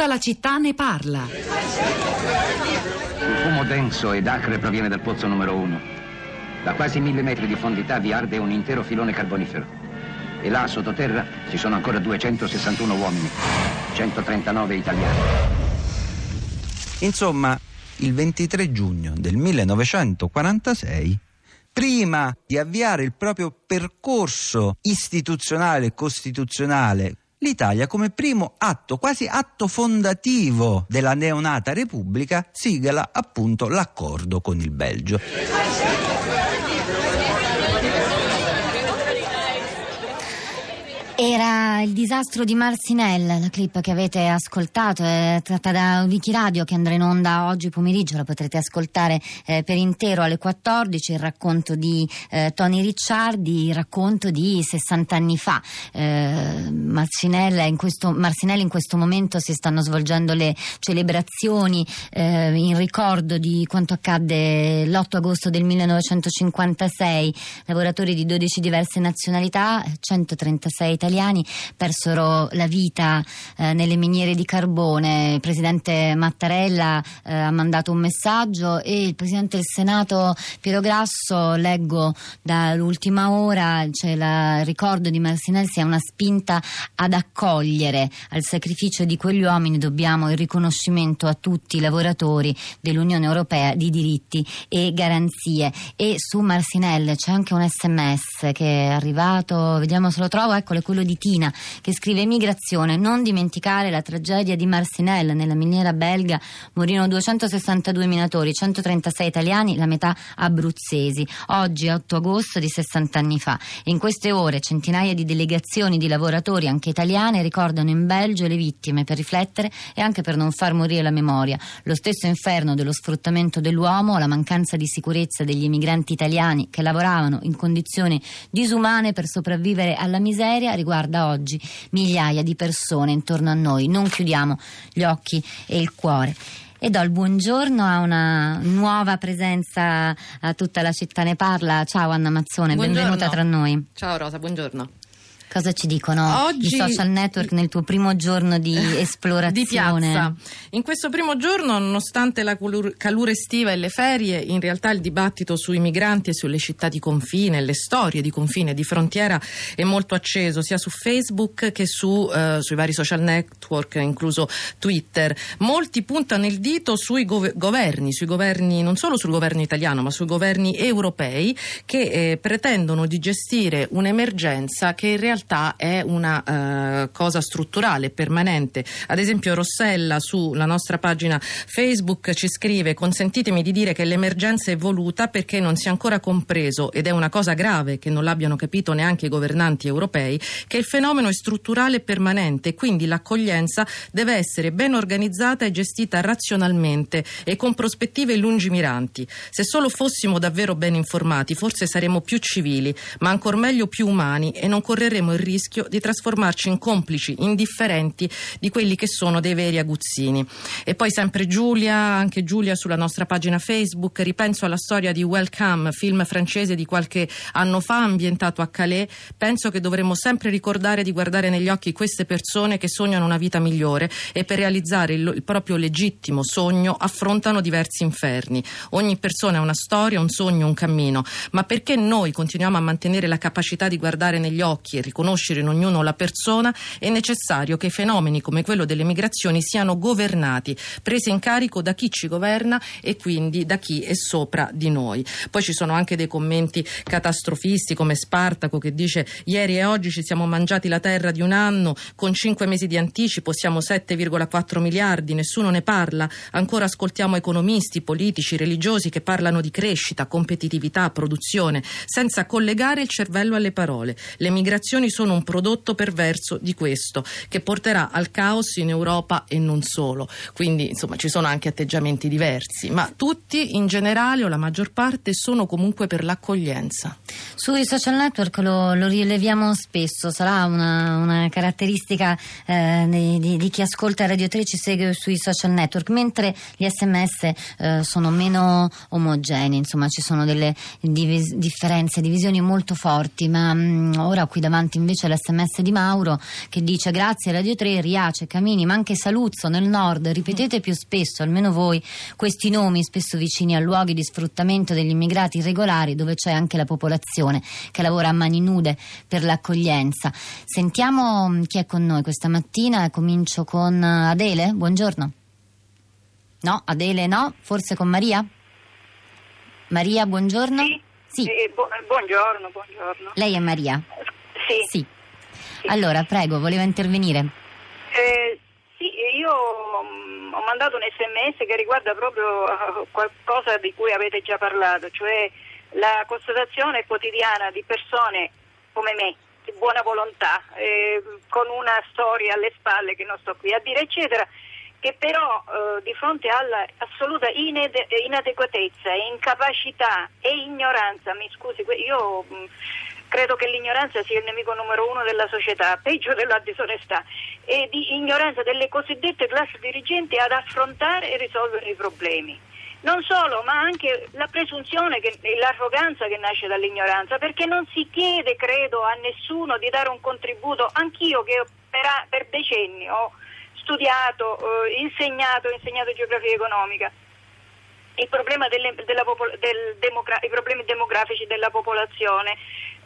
Tutta la città ne parla. Il fumo denso ed acre proviene dal pozzo numero uno. Da quasi mille metri di profondità vi arde un intero filone carbonifero. E là, sottoterra, ci sono ancora 261 uomini, 139 italiani. Insomma, il 23 giugno del 1946 prima di avviare il proprio percorso istituzionale e costituzionale l'Italia come primo atto, quasi atto fondativo della neonata Repubblica, sigla appunto l'accordo con il Belgio. Era il disastro di Marcinelle, la clip che avete ascoltato, è tratta da Wikiradio che andrà in onda oggi pomeriggio, la potrete ascoltare eh, per intero alle 14, il racconto di eh, Tony Ricciardi, il racconto di 60 anni fa. Eh, Marcinelle in, questo, Marcinelle in questo momento si stanno svolgendo le celebrazioni eh, in ricordo di quanto accadde l'8 agosto del 1956, lavoratori di 12 diverse nazionalità, 136 italiani italiani persero la vita eh, nelle miniere di carbone. Il presidente Mattarella eh, ha mandato un messaggio e il presidente del Senato Piero Grasso, leggo dall'ultima ora, cioè il ricordo di Marcinelli sia una spinta ad accogliere al sacrificio di quegli uomini dobbiamo il riconoscimento a tutti i lavoratori dell'Unione Europea di diritti e garanzie. E su Marcinelle c'è anche un sms che è arrivato, vediamo se lo trovo, eccolo, quello quello di Tina che scrive Emigrazione, non dimenticare la tragedia di Marcinelle nella miniera belga, morirono 262 minatori, 136 italiani, la metà abruzzesi. Oggi 8 agosto di 60 anni fa. In queste ore centinaia di delegazioni di lavoratori anche italiane ricordano in Belgio le vittime per riflettere e anche per non far morire la memoria. Lo stesso inferno dello sfruttamento dell'uomo, la mancanza di sicurezza degli emigranti italiani che lavoravano in condizioni disumane per sopravvivere alla miseria riguarda oggi migliaia di persone intorno a noi. Non chiudiamo gli occhi e il cuore. E do il buongiorno a una nuova presenza a tutta la città ne parla. Ciao Anna Mazzone, buongiorno. benvenuta tra noi. Ciao Rosa, buongiorno. Cosa ci dicono Oggi, i social network nel tuo primo giorno di esplorazione? Di piazza. In questo primo giorno, nonostante la calura estiva e le ferie, in realtà il dibattito sui migranti e sulle città di confine, le storie di confine e di frontiera è molto acceso, sia su Facebook che su, eh, sui vari social network, incluso Twitter. Molti puntano il dito sui gov- governi, sui governi, non solo sul governo italiano, ma sui governi europei che eh, pretendono di gestire un'emergenza che in realtà realtà è una uh, cosa strutturale, permanente. Ad esempio Rossella sulla nostra pagina Facebook ci scrive consentitemi di dire che l'emergenza è voluta perché non si è ancora compreso ed è una cosa grave che non l'abbiano capito neanche i governanti europei che il fenomeno è strutturale e permanente quindi l'accoglienza deve essere ben organizzata e gestita razionalmente e con prospettive lungimiranti. Se solo fossimo davvero ben informati forse saremmo più civili ma ancor meglio più umani e non correremo corriamo il rischio di trasformarci in complici indifferenti di quelli che sono dei veri aguzzini. E poi sempre Giulia, anche Giulia sulla nostra pagina Facebook, ripenso alla storia di Welcome, film francese di qualche anno fa ambientato a Calais, penso che dovremmo sempre ricordare di guardare negli occhi queste persone che sognano una vita migliore e per realizzare il, il proprio legittimo sogno affrontano diversi inferni. Ogni persona ha una storia, un sogno, un cammino, ma perché noi continuiamo a mantenere la capacità di guardare negli occhi e ricordare riconoscere in ognuno la persona, è necessario che fenomeni come quello delle migrazioni siano governati, presi in carico da chi ci governa e quindi da chi è sopra di noi. Poi ci sono anche dei commenti catastrofisti come Spartaco che dice ieri e oggi ci siamo mangiati la terra di un anno, con cinque mesi di anticipo siamo 7,4 miliardi, nessuno ne parla, ancora ascoltiamo economisti, politici, religiosi che parlano di crescita, competitività, produzione, senza collegare il cervello alle parole. Le migrazioni sono un prodotto perverso di questo, che porterà al caos in Europa e non solo. Quindi, insomma, ci sono anche atteggiamenti diversi, ma tutti in generale o la maggior parte sono comunque per l'accoglienza. Sui social network lo, lo rileviamo spesso, sarà una, una caratteristica eh, di, di, chi ascolta Radio 3 ci segue sui social network, mentre gli sms eh, sono meno omogenei, insomma ci sono delle divis- differenze, divisioni molto forti, ma mh, mm, ora qui davanti avanti invece l'SMS di Mauro che dice grazie Radio 3, Riace, Camini, ma anche Saluzzo nel nord, ripetete più spesso, almeno voi, questi nomi spesso vicini a luoghi di sfruttamento degli immigrati irregolari dove c'è anche la popolazione che lavora a mani nude per l'accoglienza. Sentiamo mm, chi è con noi questa mattina, comincio con Adele, buongiorno. No, Adele no, forse con Maria? Maria, buongiorno. Sì. Sì. Eh, bu- buongiorno, buongiorno. Lei è Maria? Sì. Sì. Allora, prego, voleva intervenire. Eh, sì, io mm, ho mandato un sms che riguarda proprio eh, qualcosa di cui avete già parlato, cioè la constatazione quotidiana di persone come me, di buona volontà, eh, con una storia alle spalle che non sto qui a dire, eccetera, che però eh, di fronte all'assoluta inede- inadeguatezza, incapacità e ignoranza, mi scusi, io mh, credo che l'ignoranza sia il nemico numero uno della società, peggio della disonestà, e di ignoranza delle cosiddette classi dirigenti ad affrontare e risolvere i problemi. Non solo, ma anche la presunzione e l'arroganza che nasce dall'ignoranza, perché non si chiede, credo, a nessuno di dare un contributo, anch'io che per, per decenni ho studiato, eh, insegnato, insegnato geografia economica. Delle- popol- del demogra- I problemi demografici della popolazione.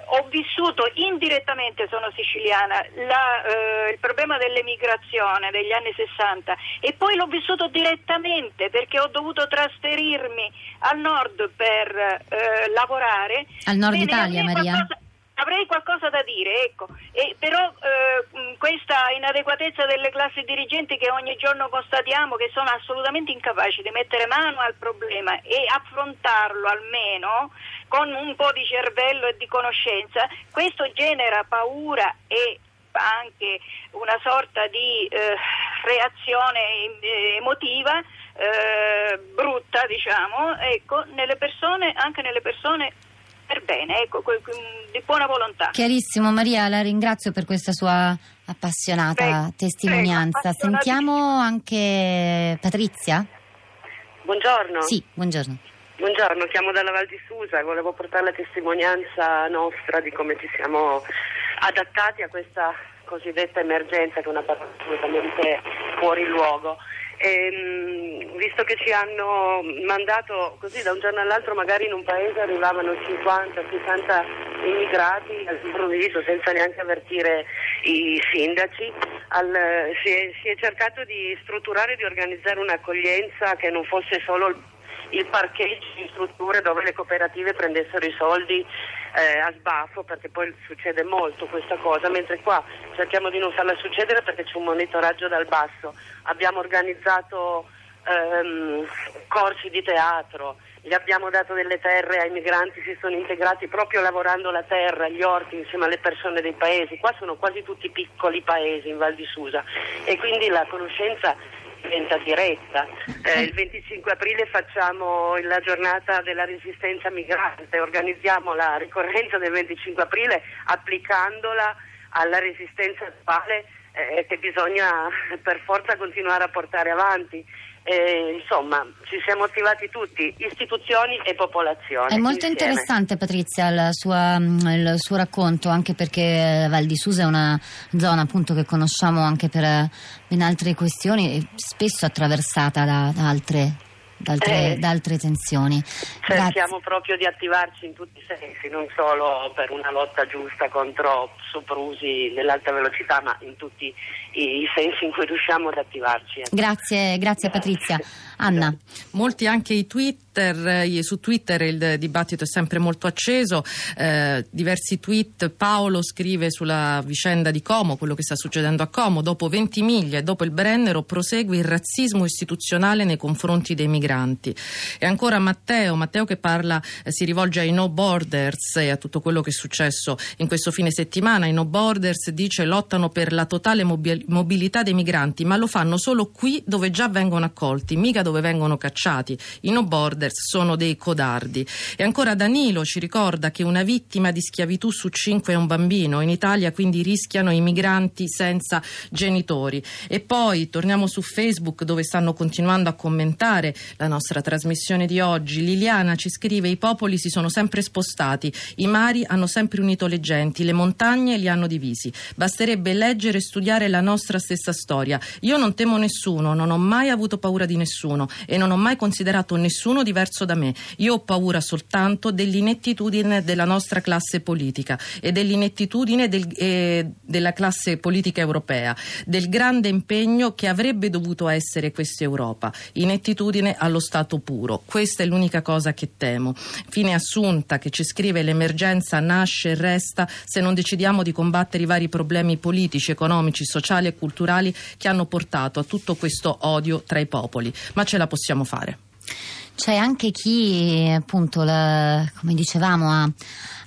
Ho vissuto indirettamente, sono siciliana, la, eh, il problema dell'emigrazione degli anni 60 e poi l'ho vissuto direttamente perché ho dovuto trasferirmi al nord per eh, lavorare. Al nord Bene, Italia, Maria? qualcosa- Avrei qualcosa da dire, ecco, E però eh, questa inadeguatezza delle classi dirigenti che ogni giorno constatiamo che sono assolutamente incapaci di mettere mano al problema e affrontarlo almeno con un po' di cervello e di conoscenza, questo genera paura e anche una sorta di eh, reazione eh, emotiva eh, brutta, diciamo, ecco, nelle persone, anche nelle persone per bene, ecco, di buona volontà. Chiarissimo, Maria, la ringrazio per questa sua appassionata Prego, testimonianza. Sentiamo anche Patrizia? Buongiorno. Sì, buongiorno. Buongiorno, chiamo dalla Val di Susa, volevo portare la testimonianza nostra di come ci siamo adattati a questa cosiddetta emergenza che è una parola assolutamente fuori luogo. Ehm, visto che ci hanno mandato così da un giorno all'altro, magari in un paese arrivavano 50-60 immigrati all'improvviso senza neanche avvertire i sindaci, al- si, è, si è cercato di strutturare e di organizzare un'accoglienza che non fosse solo il il parcheggio in strutture dove le cooperative prendessero i soldi eh, a sbaffo perché poi succede molto questa cosa, mentre qua cerchiamo di non farla succedere perché c'è un monitoraggio dal basso. Abbiamo organizzato ehm, corsi di teatro, gli abbiamo dato delle terre ai migranti, si sono integrati proprio lavorando la terra, gli orti insieme alle persone dei paesi. Qua sono quasi tutti piccoli paesi in Val di Susa e quindi la conoscenza diventa diretta. Eh, il 25 aprile facciamo la giornata della resistenza migrante, organizziamo la ricorrenza del 25 aprile applicandola alla resistenza attuale eh, che bisogna per forza continuare a portare avanti. Eh, insomma, ci siamo attivati tutti, istituzioni e popolazione. È molto insieme. interessante Patrizia il, sua- il suo racconto, anche perché Val di Susa è una zona appunto che conosciamo anche per eh, ben altre questioni, spesso attraversata da, da altre, da altre- Eh. da altre tensioni. Grazie. Cerchiamo proprio di attivarci in tutti i sensi, non solo per una lotta giusta contro soprusi dell'alta velocità, ma in tutti i, i sensi in cui riusciamo ad attivarci. Grazie, grazie Patrizia. Anna. Molti anche i Twitter, eh, su Twitter il dibattito è sempre molto acceso, eh, diversi tweet, Paolo scrive sulla vicenda di Como, quello che sta succedendo a Como, dopo 20 miglia e dopo il Brennero prosegue il razzismo istituzionale nei confronti dei migranti. E ancora Matteo, Matteo che parla, eh, si rivolge ai No Borders e a tutto quello che è successo in questo fine settimana. I No Borders dice lottano per la totale mobi- mobilità dei migranti, ma lo fanno solo qui dove già vengono accolti, mica dove vengono cacciati. I No Borders Sanders sono dei codardi. E ancora Danilo ci ricorda che una vittima di schiavitù su cinque è un bambino. In Italia quindi rischiano i migranti senza genitori. E poi torniamo su Facebook dove stanno continuando a commentare la nostra trasmissione di oggi. Liliana ci scrive i popoli si sono sempre spostati, i mari hanno sempre unito le genti, le montagne li hanno divisi. Basterebbe leggere e studiare la nostra stessa storia. Io non temo nessuno, non ho mai avuto paura di nessuno e non ho mai considerato nessuno diverso da me. Io ho paura soltanto dell'inettitudine della nostra classe politica e dell'inettitudine del, eh, della classe politica europea, del grande impegno che avrebbe dovuto essere questa Europa. Inettitudine allo stato puro. Questa è l'unica cosa che temo. Fine assunta che ci scrive l'emergenza nasce e resta se non decidiamo di combattere i vari problemi politici, economici, sociali e culturali che hanno portato a tutto questo odio tra i popoli. Ma ce la possiamo fare. C'è anche chi, appunto, la, come dicevamo, ha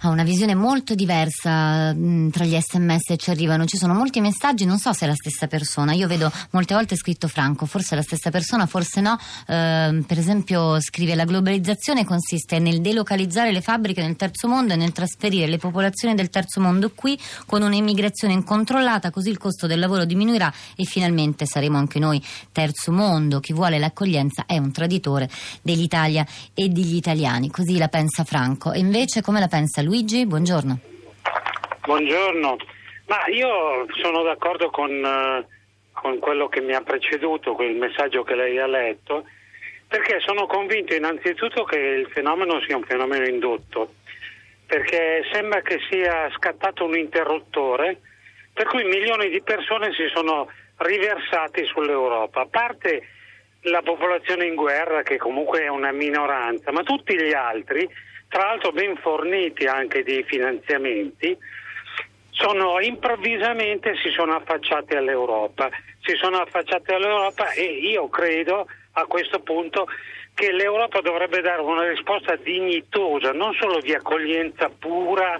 ha una visione molto diversa mh, mm, tra gli sms che ci arrivano. Ci sono molti messaggi, non so se è la stessa persona. Io vedo molte volte scritto Franco, forse è la stessa persona, forse no. Eh, per esempio, scrive: La globalizzazione consiste nel delocalizzare le fabbriche nel terzo mondo e nel trasferire le popolazioni del terzo mondo qui con un'immigrazione incontrollata, così il costo del lavoro diminuirà e finalmente saremo anche noi terzo mondo. Chi vuole l'accoglienza è un traditore dell'Italia e degli italiani. Così la pensa Franco. E invece, come la pensa lui? Luigi, buongiorno. Buongiorno, ma io sono d'accordo con, uh, con quello che mi ha preceduto, con il messaggio che lei ha letto, perché sono convinto innanzitutto che il fenomeno sia un fenomeno indotto, perché sembra che sia scattato un interruttore per cui milioni di persone si sono riversati sull'Europa, a parte la popolazione in guerra che comunque è una minoranza, ma tutti gli altri tra l'altro ben forniti anche di finanziamenti, sono, improvvisamente si sono affacciati all'Europa. Si sono affacciati all'Europa e io credo a questo punto che l'Europa dovrebbe dare una risposta dignitosa, non solo di accoglienza pura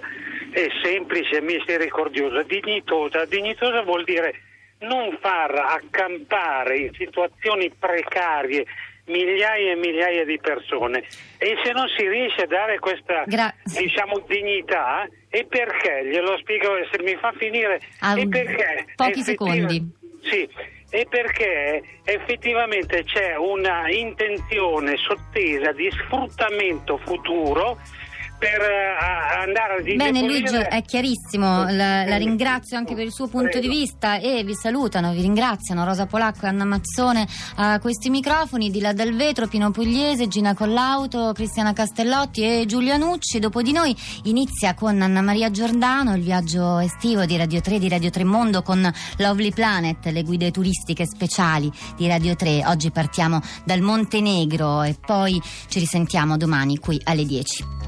e semplice e misericordiosa, dignitosa. Dignitosa vuol dire non far accampare in situazioni precarie migliaia e migliaia di persone. E se non si riesce a dare questa diciamo, dignità è perché, glielo spiego se mi fa finire, è perché pochi secondi. Sì, è perché effettivamente c'è una intenzione sottesa di sfruttamento futuro per uh, andare a Bene Luigi, è chiarissimo, la, la, ringrazio anche per il suo punto Prego. di vista e vi salutano, vi ringraziano Rosa Polacco e Anna Mazzone a questi microfoni, di là dal vetro, Pino Pugliese, Gina Collauto, Cristiana Castellotti e Giulia Nucci. Dopo di noi inizia con Anna Maria Giordano il viaggio estivo di Radio 3 di Radio 3 Mondo con Lovely Planet, le guide turistiche speciali di Radio 3. Oggi partiamo dal Montenegro e poi ci risentiamo domani qui alle 10.